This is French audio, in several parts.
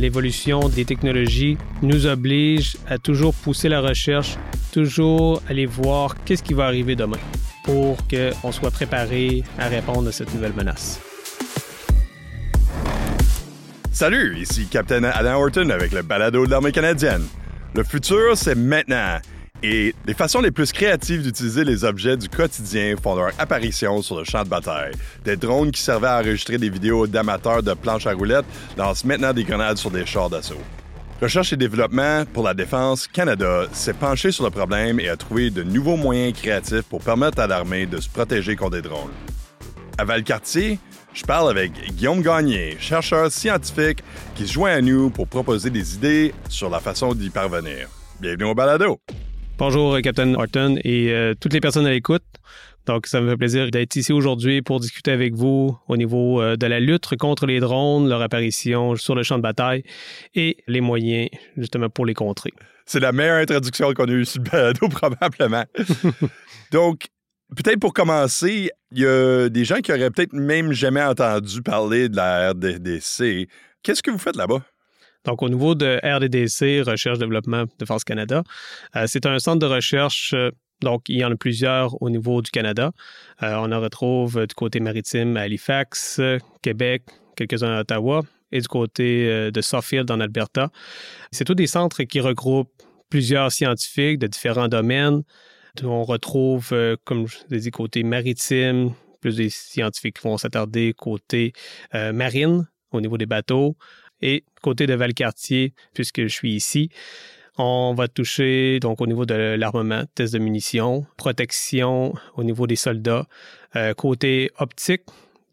l'évolution des technologies nous oblige à toujours pousser la recherche, toujours aller voir qu'est-ce qui va arriver demain pour qu'on soit préparé à répondre à cette nouvelle menace. Salut, ici Captain Alan Horton avec le balado de l'armée canadienne. Le futur, c'est maintenant. Et les façons les plus créatives d'utiliser les objets du quotidien font leur apparition sur le champ de bataille. Des drones qui servaient à enregistrer des vidéos d'amateurs de planches à roulettes lancent maintenant des grenades sur des chars d'assaut. Recherche et développement pour la Défense Canada s'est penché sur le problème et a trouvé de nouveaux moyens créatifs pour permettre à l'armée de se protéger contre des drones. À Valcartier, je parle avec Guillaume Gagné, chercheur scientifique qui se joint à nous pour proposer des idées sur la façon d'y parvenir. Bienvenue au balado. Bonjour, Captain Horton et euh, toutes les personnes à l'écoute. Donc, ça me fait plaisir d'être ici aujourd'hui pour discuter avec vous au niveau euh, de la lutte contre les drones, leur apparition sur le champ de bataille et les moyens justement pour les contrer. C'est la meilleure introduction qu'on a eue sur le balado, probablement. Donc, peut-être pour commencer, il y a des gens qui auraient peut-être même jamais entendu parler de la RDDC. Qu'est-ce que vous faites là-bas? Donc, au niveau de RDDC, Recherche, Développement, Défense Canada, euh, c'est un centre de recherche. Euh, donc, il y en a plusieurs au niveau du Canada. Euh, on en retrouve du côté maritime à Halifax, Québec, quelques-uns à Ottawa et du côté de Suffield en Alberta. C'est tous des centres qui regroupent plusieurs scientifiques de différents domaines. On retrouve, comme je l'ai dit, côté maritime, plus des scientifiques qui vont s'attarder côté marine, au niveau des bateaux, et côté de Valcartier, puisque je suis ici, on va toucher donc au niveau de l'armement, test de munitions, protection au niveau des soldats, euh, côté optique.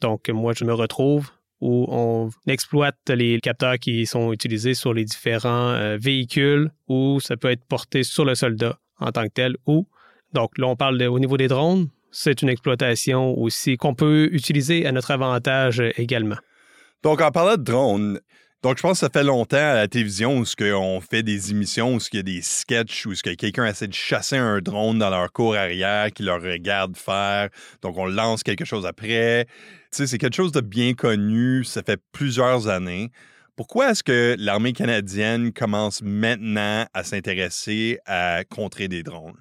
Donc moi je me retrouve où on exploite les capteurs qui sont utilisés sur les différents euh, véhicules ou ça peut être porté sur le soldat en tant que tel ou donc là on parle au niveau des drones, c'est une exploitation aussi qu'on peut utiliser à notre avantage également. Donc en parlant de drones, donc, je pense que ça fait longtemps à la télévision où on fait des émissions, où il y a des sketchs, où quelqu'un essaie de chasser un drone dans leur cour arrière, qui leur regarde faire. Donc, on lance quelque chose après. Tu sais, c'est quelque chose de bien connu. Ça fait plusieurs années. Pourquoi est-ce que l'armée canadienne commence maintenant à s'intéresser à contrer des drones?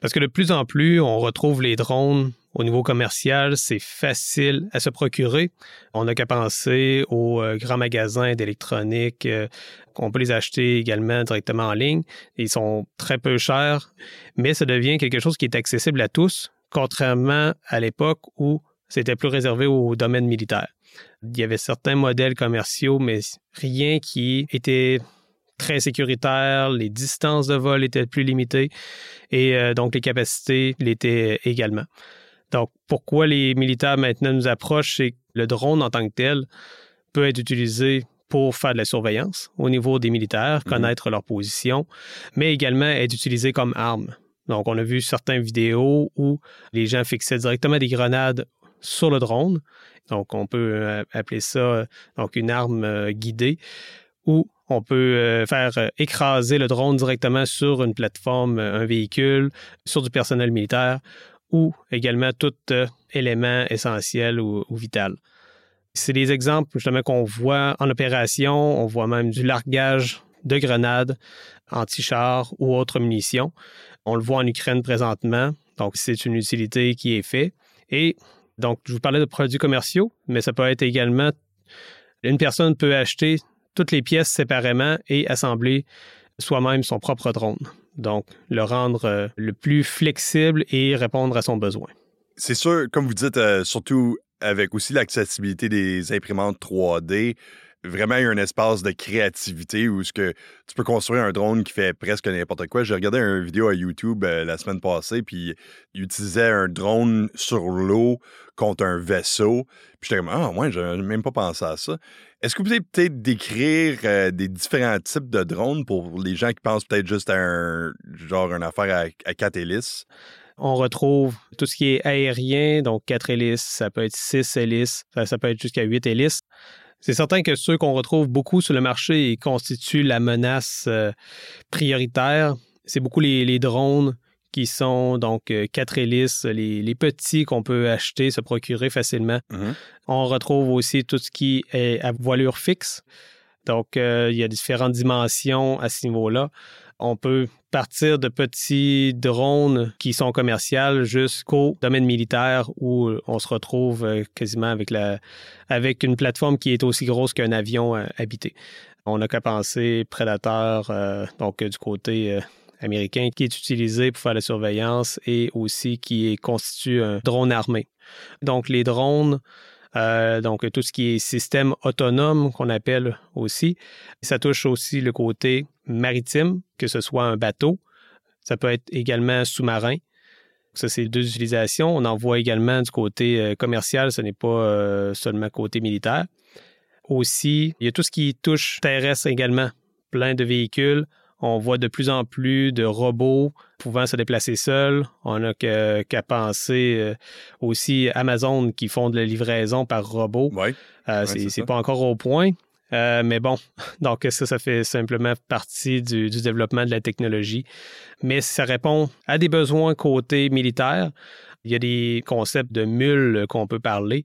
Parce que de plus en plus, on retrouve les drones au niveau commercial, c'est facile à se procurer. On n'a qu'à penser aux euh, grands magasins d'électronique. Euh, on peut les acheter également directement en ligne. Ils sont très peu chers, mais ça devient quelque chose qui est accessible à tous, contrairement à l'époque où c'était plus réservé au domaine militaire. Il y avait certains modèles commerciaux, mais rien qui était très sécuritaire, les distances de vol étaient plus limitées et euh, donc les capacités l'étaient également. Donc, pourquoi les militaires maintenant nous approchent, c'est que le drone en tant que tel peut être utilisé pour faire de la surveillance au niveau des militaires, mhm. connaître leur position, mais également être utilisé comme arme. Donc, on a vu certaines vidéos où les gens fixaient directement des grenades sur le drone. Donc, on peut euh, appeler ça donc une arme euh, guidée ou on peut euh, faire écraser le drone directement sur une plateforme, un véhicule, sur du personnel militaire ou également tout euh, élément essentiel ou, vital. C'est des exemples justement qu'on voit en opération. On voit même du largage de grenades anti-chars ou autres munitions. On le voit en Ukraine présentement. Donc, c'est une utilité qui est faite. Et donc, je vous parlais de produits commerciaux, mais ça peut être également une personne peut acheter toutes les pièces séparément et assembler soi-même son propre drone. Donc, le rendre euh, le plus flexible et répondre à son besoin. C'est sûr, comme vous dites, euh, surtout avec aussi l'accessibilité des imprimantes 3D, vraiment il y a un espace de créativité où ce que tu peux construire un drone qui fait presque n'importe quoi. J'ai regardé une vidéo à YouTube euh, la semaine passée, puis il utilisait un drone sur l'eau contre un vaisseau. Puis j'étais comme ah ouais, j'ai même pas pensé à ça. Est-ce que vous pouvez peut-être décrire euh, des différents types de drones pour les gens qui pensent peut-être juste à un genre une affaire à, quatre hélices? On retrouve tout ce qui est aérien, donc quatre hélices, ça peut être six hélices, ça peut être jusqu'à huit hélices. C'est certain que ceux qu'on retrouve beaucoup sur le marché et constituent la menace euh, prioritaire, c'est beaucoup les, drones qui sont donc euh, quatre hélices, les, petits qu'on peut acheter, se procurer facilement. Mm-hmm. On retrouve aussi tout ce qui est à voilure fixe. Donc, il y a différentes dimensions à ce niveau-là. On peut partir de petits drones qui sont commerciaux jusqu'au domaine militaire où on se retrouve euh, quasiment avec, la, avec une plateforme qui est aussi grosse qu'un avion euh, habité. On n'a qu'à penser Predator, euh, donc du côté américain, qui est utilisé pour faire la surveillance et aussi qui constitue un drone armé. Donc les drones, donc tout ce qui est système autonome qu'on appelle aussi, ça touche aussi le côté maritime, que ce soit un bateau. Ça peut être également sous-marin. Ça, c'est deux utilisations. On en voit également du côté euh, commercial, ce n'est pas euh, seulement côté militaire. Aussi, il y a tout ce qui touche terrestre également. Plein de véhicules. On voit de plus en plus de robots pouvant se déplacer seuls. On n'a qu'à penser euh, aussi Amazon qui font de la livraison par robot. Ouais, c'est pas encore au point, euh, mais bon, donc ça, ça fait simplement partie du, développement de la technologie. Mais ça répond à des besoins côté militaire. Il y a des concepts de mules qu'on peut parler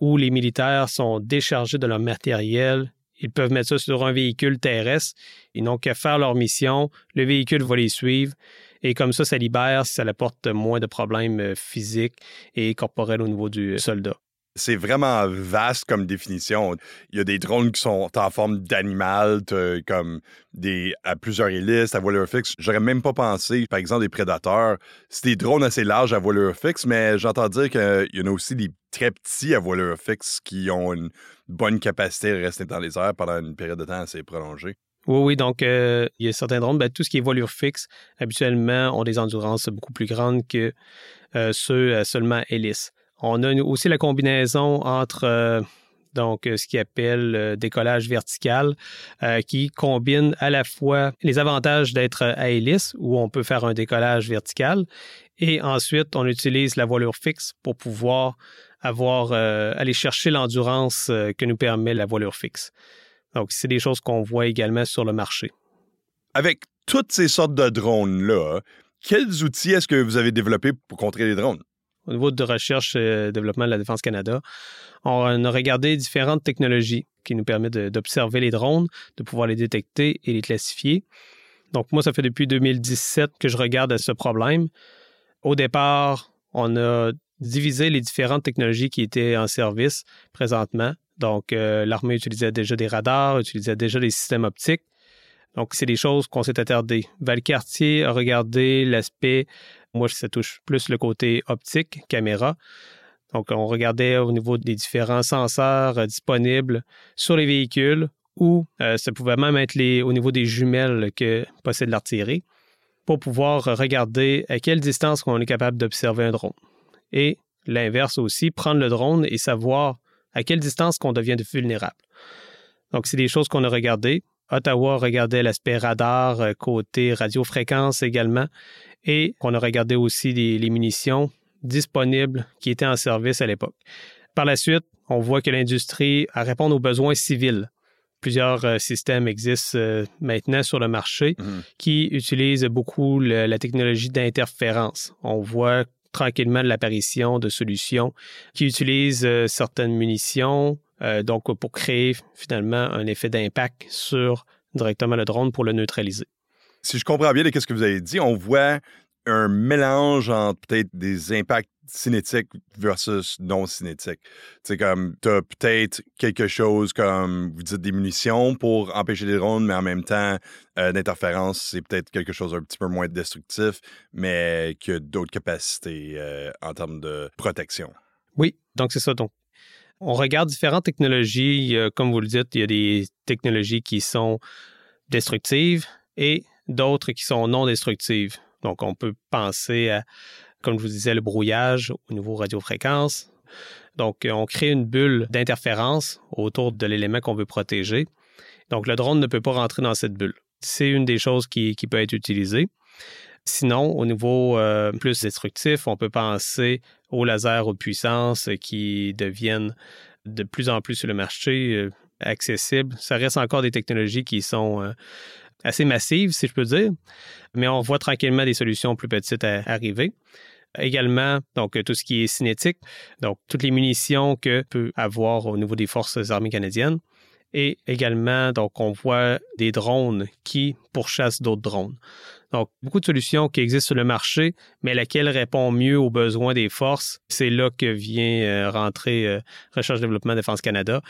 où les militaires sont déchargés de leur matériel. Ils peuvent mettre ça sur un véhicule terrestre. Ils n'ont qu'à faire leur mission. Le véhicule va les suivre. Et comme ça, ça libère, ça apporte moins de problèmes euh, physiques et corporels au niveau du soldat. C'est vraiment vaste comme définition. Il y a des drones qui sont en forme d'animal, comme des à plusieurs hélices, à voilure fixe. J'aurais même pas pensé, par exemple, des prédateurs. C'est des drones assez larges à voilure fixe, mais j'entends dire qu'il y en a aussi des très petits à voilure fixe qui ont une bonne capacité de rester dans les airs pendant une période de temps assez prolongée. Oui, oui. Donc, euh, il y a certains drones, ben, tout ce qui est voilure fixe, habituellement, ont des endurances beaucoup plus grandes que euh, ceux à seulement hélice. On a aussi la combinaison entre euh, euh, ce qui appelle euh, décollage vertical, qui combine à la fois les avantages d'être à hélice, où on peut faire un décollage vertical, et ensuite on utilise la voilure fixe pour pouvoir avoir aller chercher l'endurance que nous permet la voilure fixe. Donc c'est des choses qu'on voit également sur le marché. Avec toutes ces sortes de drones là, quels outils est-ce que vous avez développés pour contrer les drones? Au niveau de recherche et développement de la Défense Canada, on a regardé différentes technologies qui nous permettent d'observer les drones, de pouvoir les détecter et les classifier. Donc moi, ça fait depuis 2017 que je regarde à ce problème. Au départ, on a divisé les différentes technologies qui étaient en service présentement. Donc euh, l'armée utilisait déjà des radars, utilisait déjà des systèmes optiques. Donc c'est des choses qu'on s'est attardé. Valcartier a regardé l'aspect moi, ça touche plus le côté optique, caméra. Donc, on regardait au niveau des différents senseurs euh, disponibles sur les véhicules ou euh, ça pouvait même être au niveau des jumelles que possède l'artillerie pour pouvoir regarder à quelle distance on est capable d'observer un drone. Et l'inverse aussi, prendre le drone et savoir à quelle distance qu'on devient vulnérable. Donc, c'est des choses qu'on a regardées. Ottawa regardait l'aspect radar, euh, côté radiofréquence également, et qu'on a regardé aussi les, munitions disponibles qui étaient en service à l'époque. Par la suite, on voit que l'industrie répond aux besoins civils. Plusieurs euh, systèmes existent euh, maintenant sur le marché mhm. qui utilisent beaucoup la technologie d'interférence. On voit tranquillement l'apparition de solutions qui utilisent certaines munitions euh, donc pour créer finalement un effet d'impact sur directement le drone pour le neutraliser. Si je comprends bien de ce que vous avez dit, on voit un mélange entre peut-être des impacts cinétiques versus non cinétiques. C'est comme, tu as peut-être quelque chose comme, vous dites des munitions pour empêcher les drones, mais en même temps, euh, l'interférence, c'est peut-être quelque chose un petit peu moins destructif, mais qui a d'autres capacités euh, en termes de protection. Oui, donc c'est ça. Donc, on regarde différentes technologies. Comme vous le dites, il y a des technologies qui sont destructives et d'autres qui sont non destructives. Donc, on peut penser à, comme je vous disais, le brouillage au niveau radiofréquence. Donc, on crée une bulle d'interférence autour de l'élément qu'on veut protéger. Donc, le drone ne peut pas rentrer dans cette bulle. C'est une des choses qui, peut être utilisée. Sinon, au niveau euh, plus destructif, on peut penser aux lasers haute puissance qui deviennent de plus en plus sur le marché euh, accessibles. Ça reste encore des technologies qui sont euh, assez massives, si je peux dire, mais on voit tranquillement des solutions plus petites arriver. Également, donc tout ce qui est cinétique, donc toutes les munitions que peut avoir au niveau des forces armées canadiennes Et également, donc, on voit des drones qui pourchassent d'autres drones. Donc, beaucoup de solutions qui existent sur le marché, mais laquelle répond mieux aux besoins des forces. C'est là que vient euh, rentrer euh, Recherche, Développement, Défense Canada,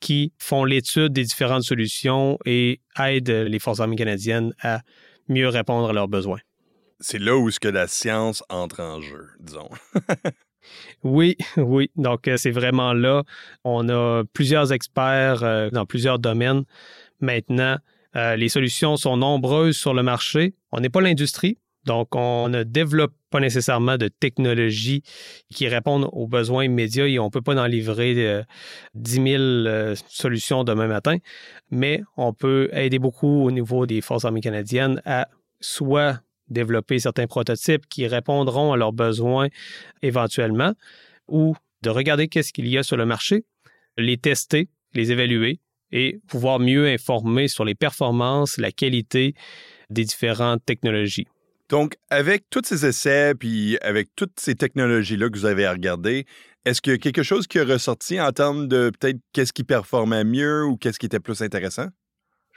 qui font l'étude des différentes solutions et aident les forces armées canadiennes à mieux répondre à leurs besoins. C'est là où ce que la science entre en jeu, disons. oui, oui. Donc, euh, c'est vraiment là. On a plusieurs experts dans plusieurs domaines maintenant euh, les solutions sont nombreuses sur le marché. On n'est pas l'industrie, donc on ne développe pas nécessairement de technologies qui répondent aux besoins immédiats et on ne peut pas en livrer euh, 10 000 euh, solutions demain matin, mais on peut aider beaucoup au niveau des forces armées canadiennes à soit développer certains prototypes qui répondront à leurs besoins éventuellement, ou de regarder qu'est-ce qu'il y a sur le marché, les tester, les évaluer, et pouvoir mieux informer sur les performances, la qualité des différentes technologies. Donc, avec tous ces essais, puis avec toutes ces technologies-là que vous avez à regarder, est-ce qu'il y a quelque chose qui est ressorti en termes de peut-être qu'est-ce qui performait mieux ou qu'est-ce qui était plus intéressant?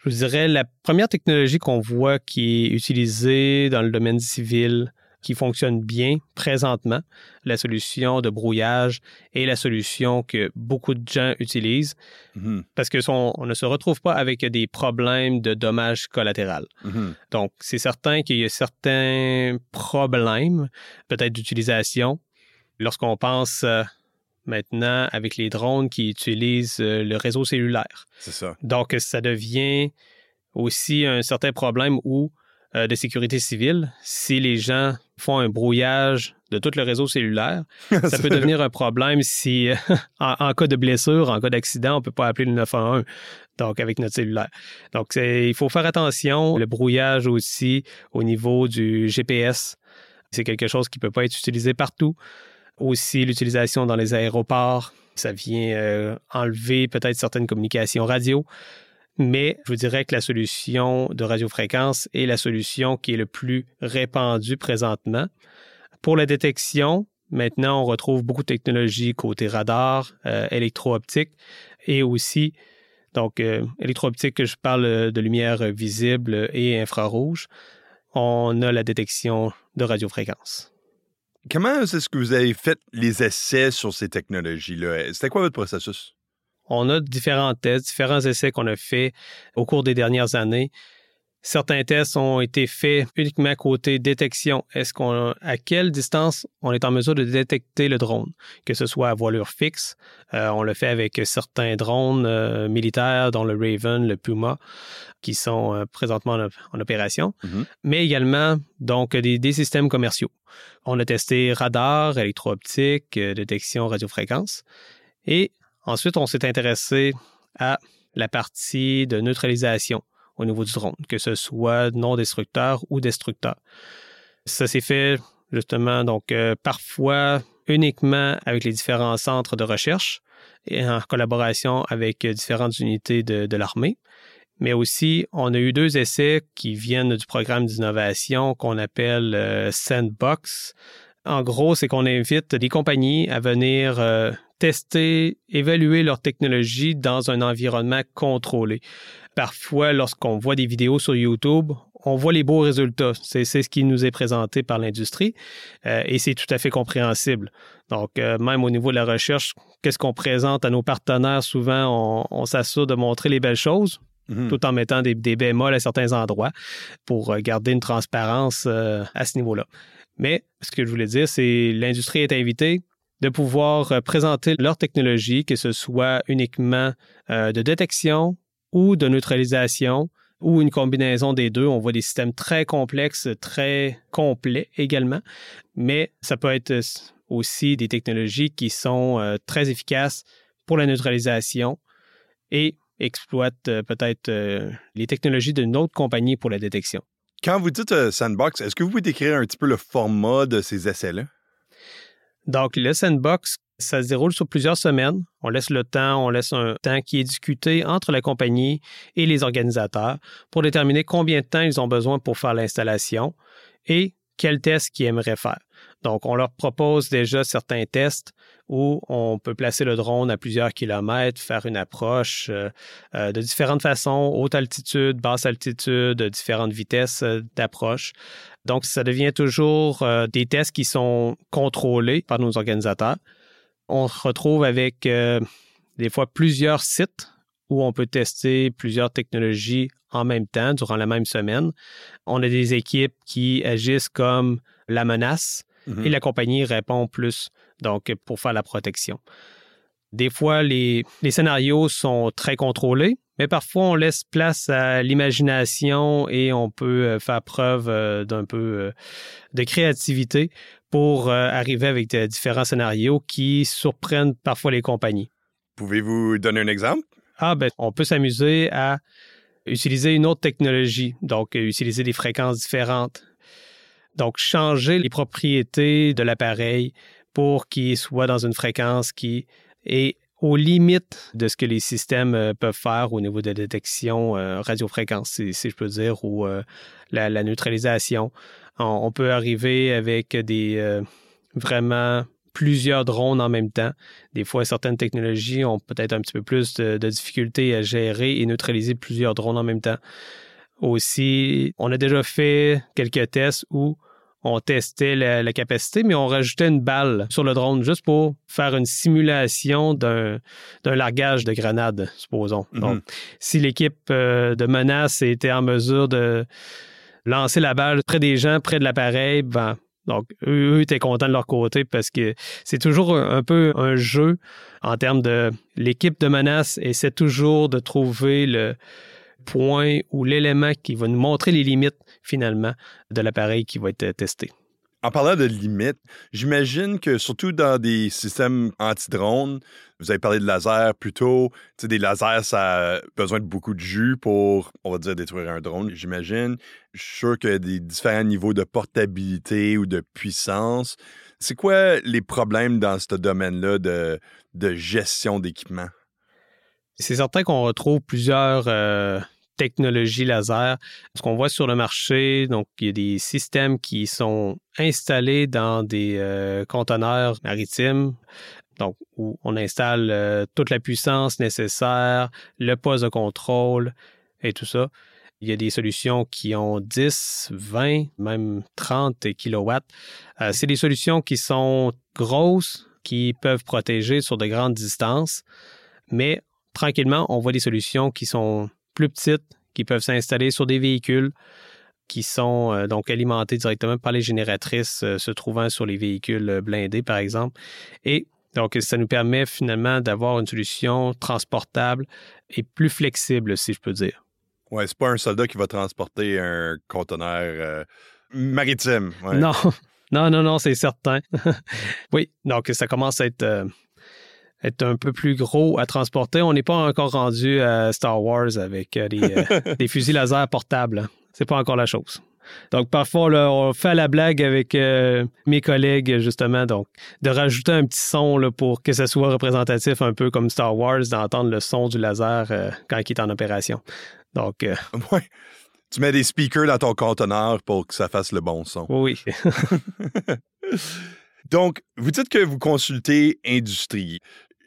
Je vous dirais, la première technologie qu'on voit qui est utilisée dans le domaine civil, qui fonctionne bien présentement, la solution de brouillage est la solution que beaucoup de gens utilisent mm-hmm. parce que on, ne se retrouve pas avec des problèmes de dommages collatéraux. Mm-hmm. Donc, c'est certain qu'il y a certains problèmes, peut-être d'utilisation, lorsqu'on pense euh, maintenant avec les drones qui utilisent euh, le réseau cellulaire. C'est ça. Donc, ça devient aussi un certain problème où euh, de sécurité civile, si les gens font un brouillage de tout le réseau cellulaire, ça peut devenir un problème si, en, cas de blessure, en cas d'accident, on ne peut pas appeler le 911, donc avec notre cellulaire. Donc, il faut faire attention. Le brouillage aussi au niveau du GPS, c'est quelque chose qui ne peut pas être utilisé partout. Aussi, l'utilisation dans les aéroports, ça vient euh, enlever peut-être certaines communications radio mais je vous dirais que la solution de radiofréquence est la solution qui est le plus répandue présentement. Pour la détection, maintenant, on retrouve beaucoup de technologies côté radar, euh, électro-optique et aussi, donc, euh, électro-optique, je parle de lumière visible et infrarouge. On a la détection de radiofréquence. Comment est-ce que vous avez fait les essais sur ces technologies-là? C'était quoi votre processus? On a différents tests, différents essais qu'on a faits au cours des dernières années. Certains tests ont été faits uniquement côté détection. Est-ce qu'on, à quelle distance on est en mesure de détecter le drone, que ce soit à voilure fixe. Euh, on le fait avec certains drones euh, militaires, dont le Raven, le Puma, qui sont euh, présentement en, opération, mm-hmm. mais également donc des, des, systèmes commerciaux. On a testé radar, électro-optique, détection radiofréquence, et Ensuite, on s'est intéressé à la partie de neutralisation au niveau du drone, que ce soit non destructeur ou destructeur. Ça s'est fait justement donc euh, parfois uniquement avec les différents centres de recherche et en collaboration avec différentes unités de, l'armée. Mais aussi, on a eu deux essais qui viennent du programme d'innovation qu'on appelle euh, Sandbox. En gros, c'est qu'on invite des compagnies à venir euh, tester, évaluer leur technologie dans un environnement contrôlé. Parfois, lorsqu'on voit des vidéos sur YouTube, on voit les beaux résultats. C'est ce qui nous est présenté par l'industrie euh, et c'est tout à fait compréhensible. Donc, euh, même au niveau de la recherche, qu'est-ce qu'on présente à nos partenaires? Souvent, on, s'assure de montrer les belles choses, mhm. tout en mettant des, des, bémols à certains endroits pour euh, garder une transparence à ce niveau-là. Mais ce que je voulais dire, c'est l'industrie est invitée de pouvoir euh, présenter leur technologie, que ce soit uniquement euh, de détection ou de neutralisation ou une combinaison des deux. On voit des systèmes très complexes, très complets également, mais ça peut être aussi des technologies qui sont euh, très efficaces pour la neutralisation et exploitent peut-être les technologies d'une autre compagnie pour la détection. Quand vous dites sandbox, est-ce que vous pouvez décrire un petit peu le format de ces essais-là? Donc, le sandbox, ça se déroule sur plusieurs semaines. On laisse le temps, on laisse un temps qui est discuté entre la compagnie et les organisateurs pour déterminer combien de temps ils ont besoin pour faire l'installation et quel test qu'ils aimeraient faire. Donc, on leur propose déjà certains tests où on peut placer le drone à plusieurs kilomètres, faire une approche euh, euh, de différentes façons, haute altitude, basse altitude, différentes vitesses euh, d'approche. Donc, ça devient toujours des tests qui sont contrôlés par nos organisateurs. On se retrouve avec des fois plusieurs sites où on peut tester plusieurs technologies en même temps durant la même semaine. On a des équipes qui agissent comme la menace et mhm. la compagnie répond plus donc pour faire la protection. Des fois, les, scénarios sont très contrôlés, mais parfois on laisse place à l'imagination et on peut euh, faire preuve euh, d'un peu euh, de créativité pour arriver avec différents scénarios qui surprennent parfois les compagnies. Pouvez-vous donner un exemple? Ah, ben, on peut s'amuser à utiliser une autre technologie, donc utiliser des fréquences différentes. Donc, changer les propriétés de l'appareil pour qu'il soit dans une fréquence qui est aux limites de ce que les systèmes euh, peuvent faire au niveau de détection euh, radiofréquence, si, je peux dire, ou euh, la, neutralisation. On, peut arriver avec des vraiment plusieurs drones en même temps. Des fois, certaines technologies ont peut-être un petit peu plus de, de difficultés à gérer et neutraliser plusieurs drones en même temps. Aussi, on a déjà fait quelques tests où on testait la, capacité, mais on rajoutait une balle sur le drone juste pour faire une simulation d'un largage de grenade, supposons. Mhm. Donc, si l'équipe euh, de menace était en mesure de lancer la balle près des gens, près de l'appareil, ben, donc, eux, étaient contents de leur côté parce que c'est toujours un, peu un jeu en termes de l'équipe de menace essaie toujours de trouver le point ou l'élément qui va nous montrer les limites finalement de l'appareil qui va être testé. En parlant de limites, j'imagine que surtout dans des systèmes anti-drones, vous avez parlé de laser plus tôt, des lasers, ça a besoin de beaucoup de jus pour, on va dire, détruire un drone, j'imagine. Je suis sûr qu'il y a des différents niveaux de portabilité ou de puissance. C'est quoi les problèmes dans ce domaine-là de, gestion d'équipement? C'est certain qu'on retrouve plusieurs euh, technologie laser. Ce qu'on voit sur le marché, donc il y a des systèmes qui sont installés dans des euh, conteneurs maritimes, donc où on installe euh, toute la puissance nécessaire, le poste de contrôle et tout ça. Il y a des solutions qui ont 10, 20, même 30 kilowatts. Euh, c'est des solutions qui sont grosses, qui peuvent protéger sur de grandes distances, mais tranquillement, on voit des solutions qui sont plus petites qui peuvent s'installer sur des véhicules qui sont euh, donc alimentés directement par les génératrices euh, se trouvant sur les véhicules euh, blindés, par exemple. Et donc, ça nous permet finalement d'avoir une solution transportable et plus flexible, si je peux dire. Ouais, c'est pas un soldat qui va transporter un conteneur maritime. Non, non, non, non, c'est certain. oui, donc ça commence à être être un peu plus gros à transporter. On n'est pas encore rendu à Star Wars avec euh, euh, des, fusils laser portables. C'est pas encore la chose. Donc parfois, on fait la blague avec euh, mes collègues, justement, donc de rajouter un petit son là, pour que ce soit représentatif un peu comme Star Wars, d'entendre le son du laser quand il est en opération. Donc. Ouais. Tu mets des speakers dans ton conteneur pour que ça fasse le bon son. Oui. Donc, vous dites que vous consultez industrie.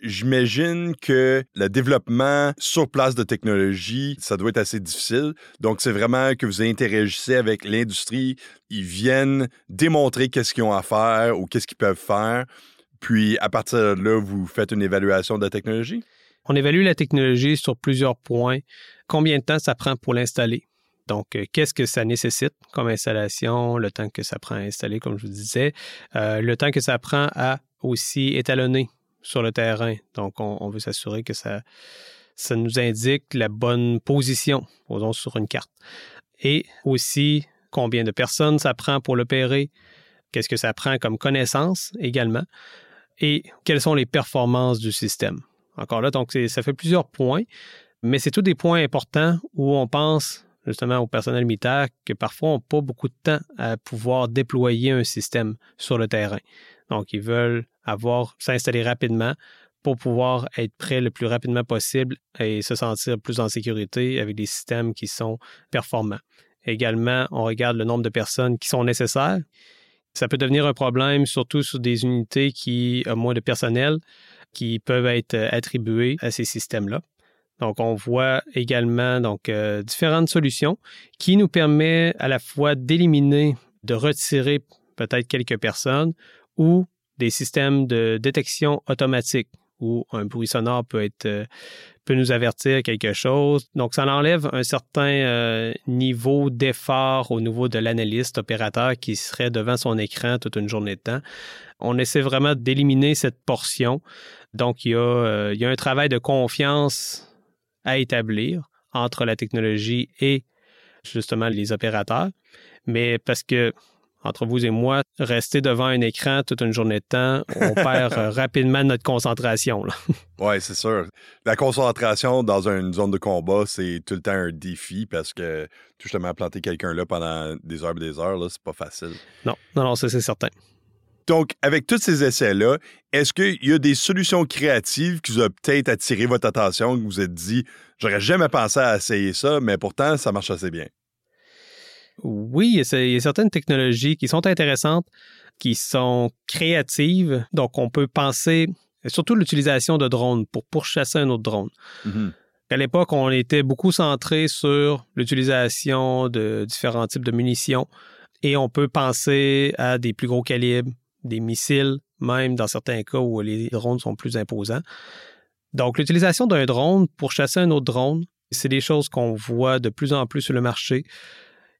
J'imagine que le développement sur place de technologie, ça doit être assez difficile. Donc, c'est vraiment que vous interagissez avec l'industrie. Ils viennent démontrer qu'est-ce qu'ils ont à faire ou qu'est-ce qu'ils peuvent faire. Puis, à partir de là, vous faites une évaluation de la technologie? On évalue la technologie sur plusieurs points. Combien de temps ça prend pour l'installer? Donc, euh, qu'est-ce que ça nécessite comme installation, le temps que ça prend à installer, comme je vous disais, euh, le temps que ça prend à aussi étalonner sur le terrain. Donc, on, veut s'assurer que ça, ça nous indique la bonne position, posons sur une carte. Et aussi, combien de personnes ça prend pour l'opérer, qu'est-ce que ça prend comme connaissance également, et quelles sont les performances du système. Encore là, donc, ça fait plusieurs points, mais c'est tous des points importants où on pense justement au personnel militaire que parfois n'ont pas beaucoup de temps à pouvoir déployer un système sur le terrain. Donc, ils veulent avoir s'installer rapidement pour pouvoir être prêt le plus rapidement possible et se sentir plus en sécurité avec des systèmes qui sont performants. Également, on regarde le nombre de personnes qui sont nécessaires. Ça peut devenir un problème, surtout sur des unités qui ont moins de personnel, qui peuvent être attribués à ces systèmes-là. Donc, on voit également donc euh, différentes solutions qui nous permettent à la fois d'éliminer, de retirer peut-être quelques personnes ou des systèmes de détection automatique où un bruit sonore peut être euh, peut nous avertir quelque chose. Donc, ça enlève un certain euh, niveau d'effort au niveau de l'analyste opérateur qui serait devant son écran toute une journée de temps. On essaie vraiment d'éliminer cette portion. Donc, il y, a, il y a un travail de confiance à établir entre la technologie et justement les opérateurs. Mais parce que entre vous et moi, rester devant un écran toute une journée de temps, on perd euh, rapidement notre concentration. oui, c'est sûr. La concentration dans une zone de combat, c'est tout le temps un défi parce que justement planter quelqu'un là pendant des heures et des heures, là, c'est pas facile. Non, non, non, ça c'est certain. Donc, avec tous ces essais-là, est-ce qu'il y a des solutions créatives qui vous ont peut-être attiré votre attention, que vous vous êtes dit, j'aurais jamais pensé à essayer ça, mais pourtant, ça marche assez bien? Oui, il y, a certaines technologies qui sont intéressantes, qui sont créatives. Donc, on peut penser surtout l'utilisation de drones pour pourchasser un autre drone. Mm-hmm. À l'époque, on était beaucoup centré sur l'utilisation de différents types de munitions et on peut penser à des plus gros calibres, des missiles, même dans certains cas où les drones sont plus imposants. Donc, l'utilisation d'un drone pour chasser un autre drone, c'est des choses qu'on voit de plus en plus sur le marché.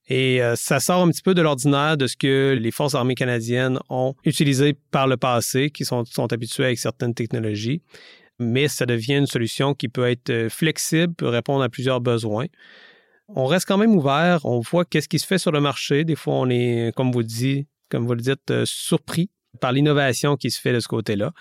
Et euh, ça sort un petit peu de l'ordinaire de ce que les forces armées canadiennes ont utilisé par le passé, qui sont, sont habituées avec certaines technologies. Mais ça devient une solution qui peut être euh, flexible, peut répondre à plusieurs besoins. On reste quand même ouvert, on voit qu'est-ce qui se fait sur le marché. Des fois, on est, comme vous dites, comme vous le dites, euh, surpris par l'innovation qui se fait de ce côté-là.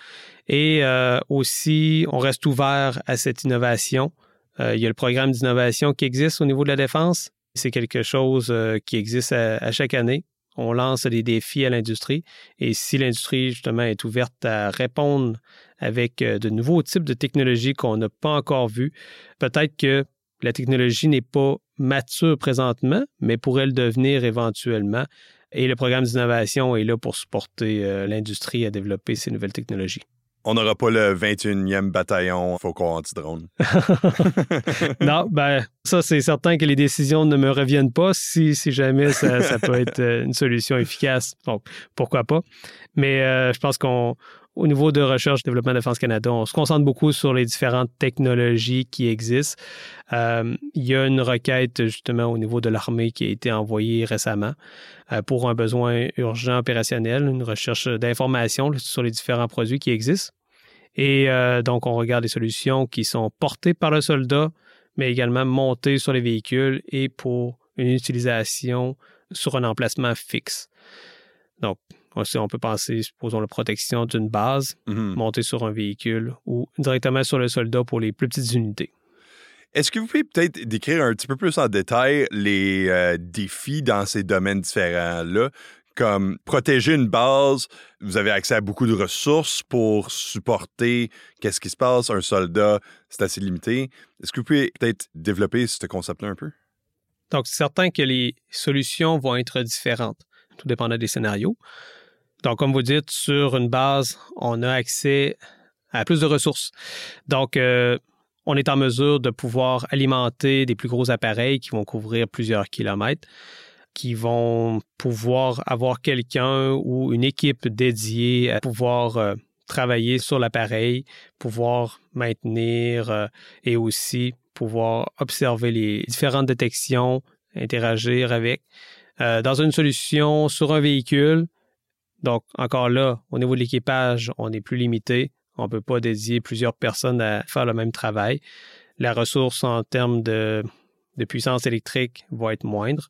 Et euh, aussi, on reste ouvert à cette innovation. Euh, il y a le programme d'innovation qui existe au niveau de la défense. C'est quelque chose qui existe à, chaque année. On lance des défis à l'industrie. Et si l'industrie, justement, est ouverte à répondre avec de nouveaux types de technologies qu'on n'a pas encore vues, peut-être que la technologie n'est pas mature présentement, mais pourrait le devenir éventuellement. Et le programme d'innovation est là pour supporter euh, l'industrie à développer ces nouvelles technologies. On n'aura pas le 21e bataillon Faucon anti-drone. non, ben, ça, c'est certain que les décisions ne me reviennent pas si, si jamais ça, peut être euh, une solution efficace. Donc, pourquoi pas. Mais euh, je pense qu'on au niveau de recherche et développement de Défense Canada, on se concentre beaucoup sur les différentes technologies qui existent. Euh, il y a une requête justement au niveau de l'armée qui a été envoyée récemment pour un besoin urgent opérationnel, une recherche d'informations sur les différents produits qui existent. Et euh, donc, on regarde des solutions qui sont portées par le soldat, mais également montées sur les véhicules et pour une utilisation sur un emplacement fixe. Donc, on peut penser, supposons, la protection d'une base mhm. montée sur un véhicule ou directement sur le soldat pour les plus petites unités. Est-ce que vous pouvez peut-être décrire un petit peu plus en détail les euh, défis dans ces domaines différents-là? Comme protéger une base, vous avez accès à beaucoup de ressources pour supporter qu'est-ce qui se passe. Un soldat, c'est assez limité. Est-ce que vous pouvez peut-être développer ce concept-là un peu? Donc, c'est certain que les solutions vont être différentes, tout dépendant des scénarios. Donc, comme vous dites, sur une base, on a accès à plus de ressources. Donc, euh, on est en mesure de pouvoir alimenter des plus gros appareils qui vont couvrir plusieurs kilomètres, qui vont pouvoir avoir quelqu'un ou une équipe dédiée à pouvoir euh, travailler sur l'appareil, pouvoir maintenir euh, et aussi pouvoir observer les différentes détections, interagir avec. dans une solution sur un véhicule, donc, encore là, au niveau de l'équipage, on est plus limité. On ne peut pas dédier plusieurs personnes à faire le même travail. La ressource en termes de, puissance électrique va être moindre.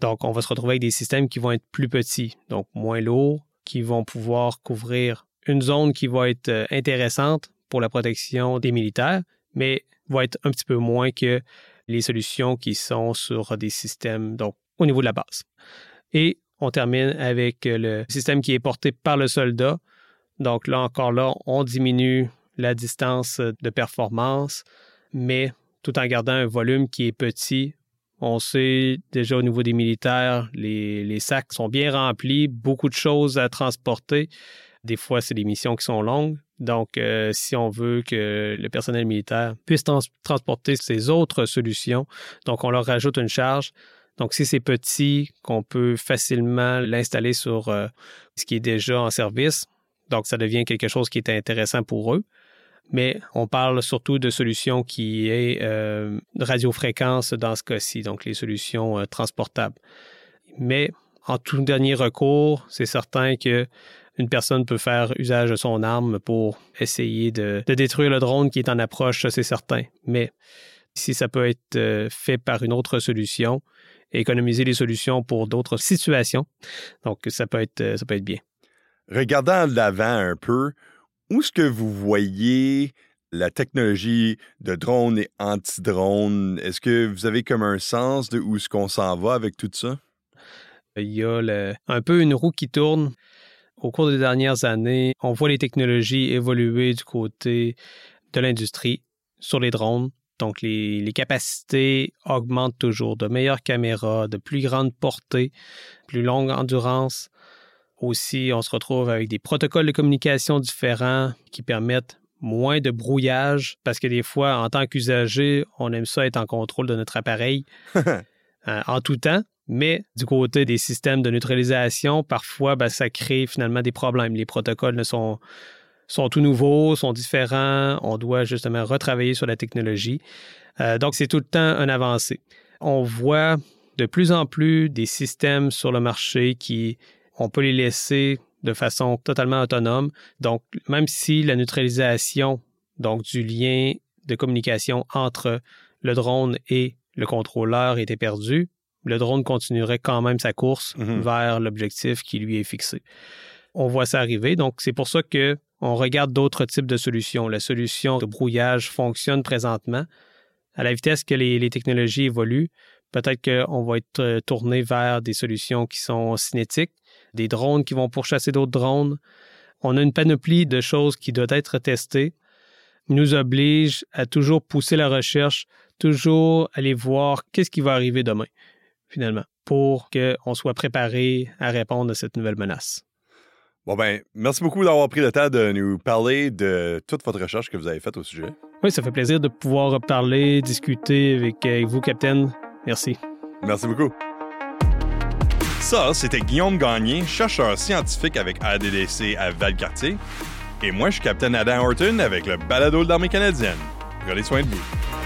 Donc, on va se retrouver avec des systèmes qui vont être plus petits, donc moins lourds, qui vont pouvoir couvrir une zone qui va être euh, intéressante pour la protection des militaires, mais va être un petit peu moins que les solutions qui sont sur des systèmes, donc au niveau de la base. Et on termine avec euh, le système qui est porté par le soldat. Donc là encore là, on diminue la distance de performance, mais tout en gardant un volume qui est petit On sait déjà au niveau des militaires, les, sacs sont bien remplis, beaucoup de choses à transporter. Des fois, c'est des missions qui sont longues. Donc, euh, si on veut que le personnel militaire puisse transporter ces autres solutions, donc on leur rajoute une charge. Donc, si c'est petit, qu'on peut facilement l'installer sur euh, ce qui est déjà en service, donc ça devient quelque chose qui est intéressant pour eux. Mais on parle surtout de solutions qui est euh, radiofréquence dans ce cas-ci, donc les solutions transportables. Mais en tout dernier recours, c'est certain que une personne peut faire usage de son arme pour essayer de, détruire le drone qui est en approche, c'est certain. Mais si ça peut être euh, fait par une autre solution, économiser les solutions pour d'autres situations, donc ça peut être, euh, ça peut être bien. Regardant l'avant un peu, où est-ce que vous voyez la technologie de drone et anti-drone? Est-ce que vous avez comme un sens de où est-ce qu'on s'en va avec tout ça? Il y a un peu une roue qui tourne. Au cours des dernières années, on voit les technologies évoluer du côté de l'industrie sur les drones. Donc, les, capacités augmentent toujours, de meilleures caméras, de plus grande portée, plus longue endurance. Aussi, on se retrouve avec des protocoles de communication différents qui permettent moins de brouillage parce que des fois, en tant qu'usager, on aime ça être en contrôle de notre appareil euh, en tout temps. Mais du côté des systèmes de neutralisation, parfois, ben, ça crée finalement des problèmes. Les protocoles sont, sont tout nouveaux, sont différents. On doit justement retravailler sur la technologie. Euh, donc, c'est tout le temps un avancé. On voit de plus en plus des systèmes sur le marché qui, on peut les laisser de façon totalement autonome. Donc, même si la neutralisation, donc du lien de communication entre le drone et le contrôleur était perdue, le drone continuerait quand même sa course mhm. vers l'objectif qui lui est fixé. On voit ça arriver, donc c'est pour ça que on regarde d'autres types de solutions. La solution de brouillage fonctionne présentement. À la vitesse que les, technologies évoluent, peut-être qu'on va être euh, tourné vers des solutions qui sont cinétiques, des drones qui vont pourchasser d'autres drones. On a une panoplie de choses qui doivent être testées, nous oblige à toujours pousser la recherche, toujours aller voir qu'est-ce qui va arriver demain finalement, pour qu'on soit préparé à répondre à cette nouvelle menace. Bon ben, merci beaucoup d'avoir pris le temps de nous parler de toute votre recherche que vous avez faite au sujet. Oui, ça fait plaisir de pouvoir parler, discuter avec, avec vous, Capitaine. Merci. Merci beaucoup. Ça, c'était Guillaume Gagné, chercheur scientifique avec ADDC à Valcartier. Et moi, je suis Capitaine Adam Horton avec le balado de l'armée canadienne. Prenez soin de vous.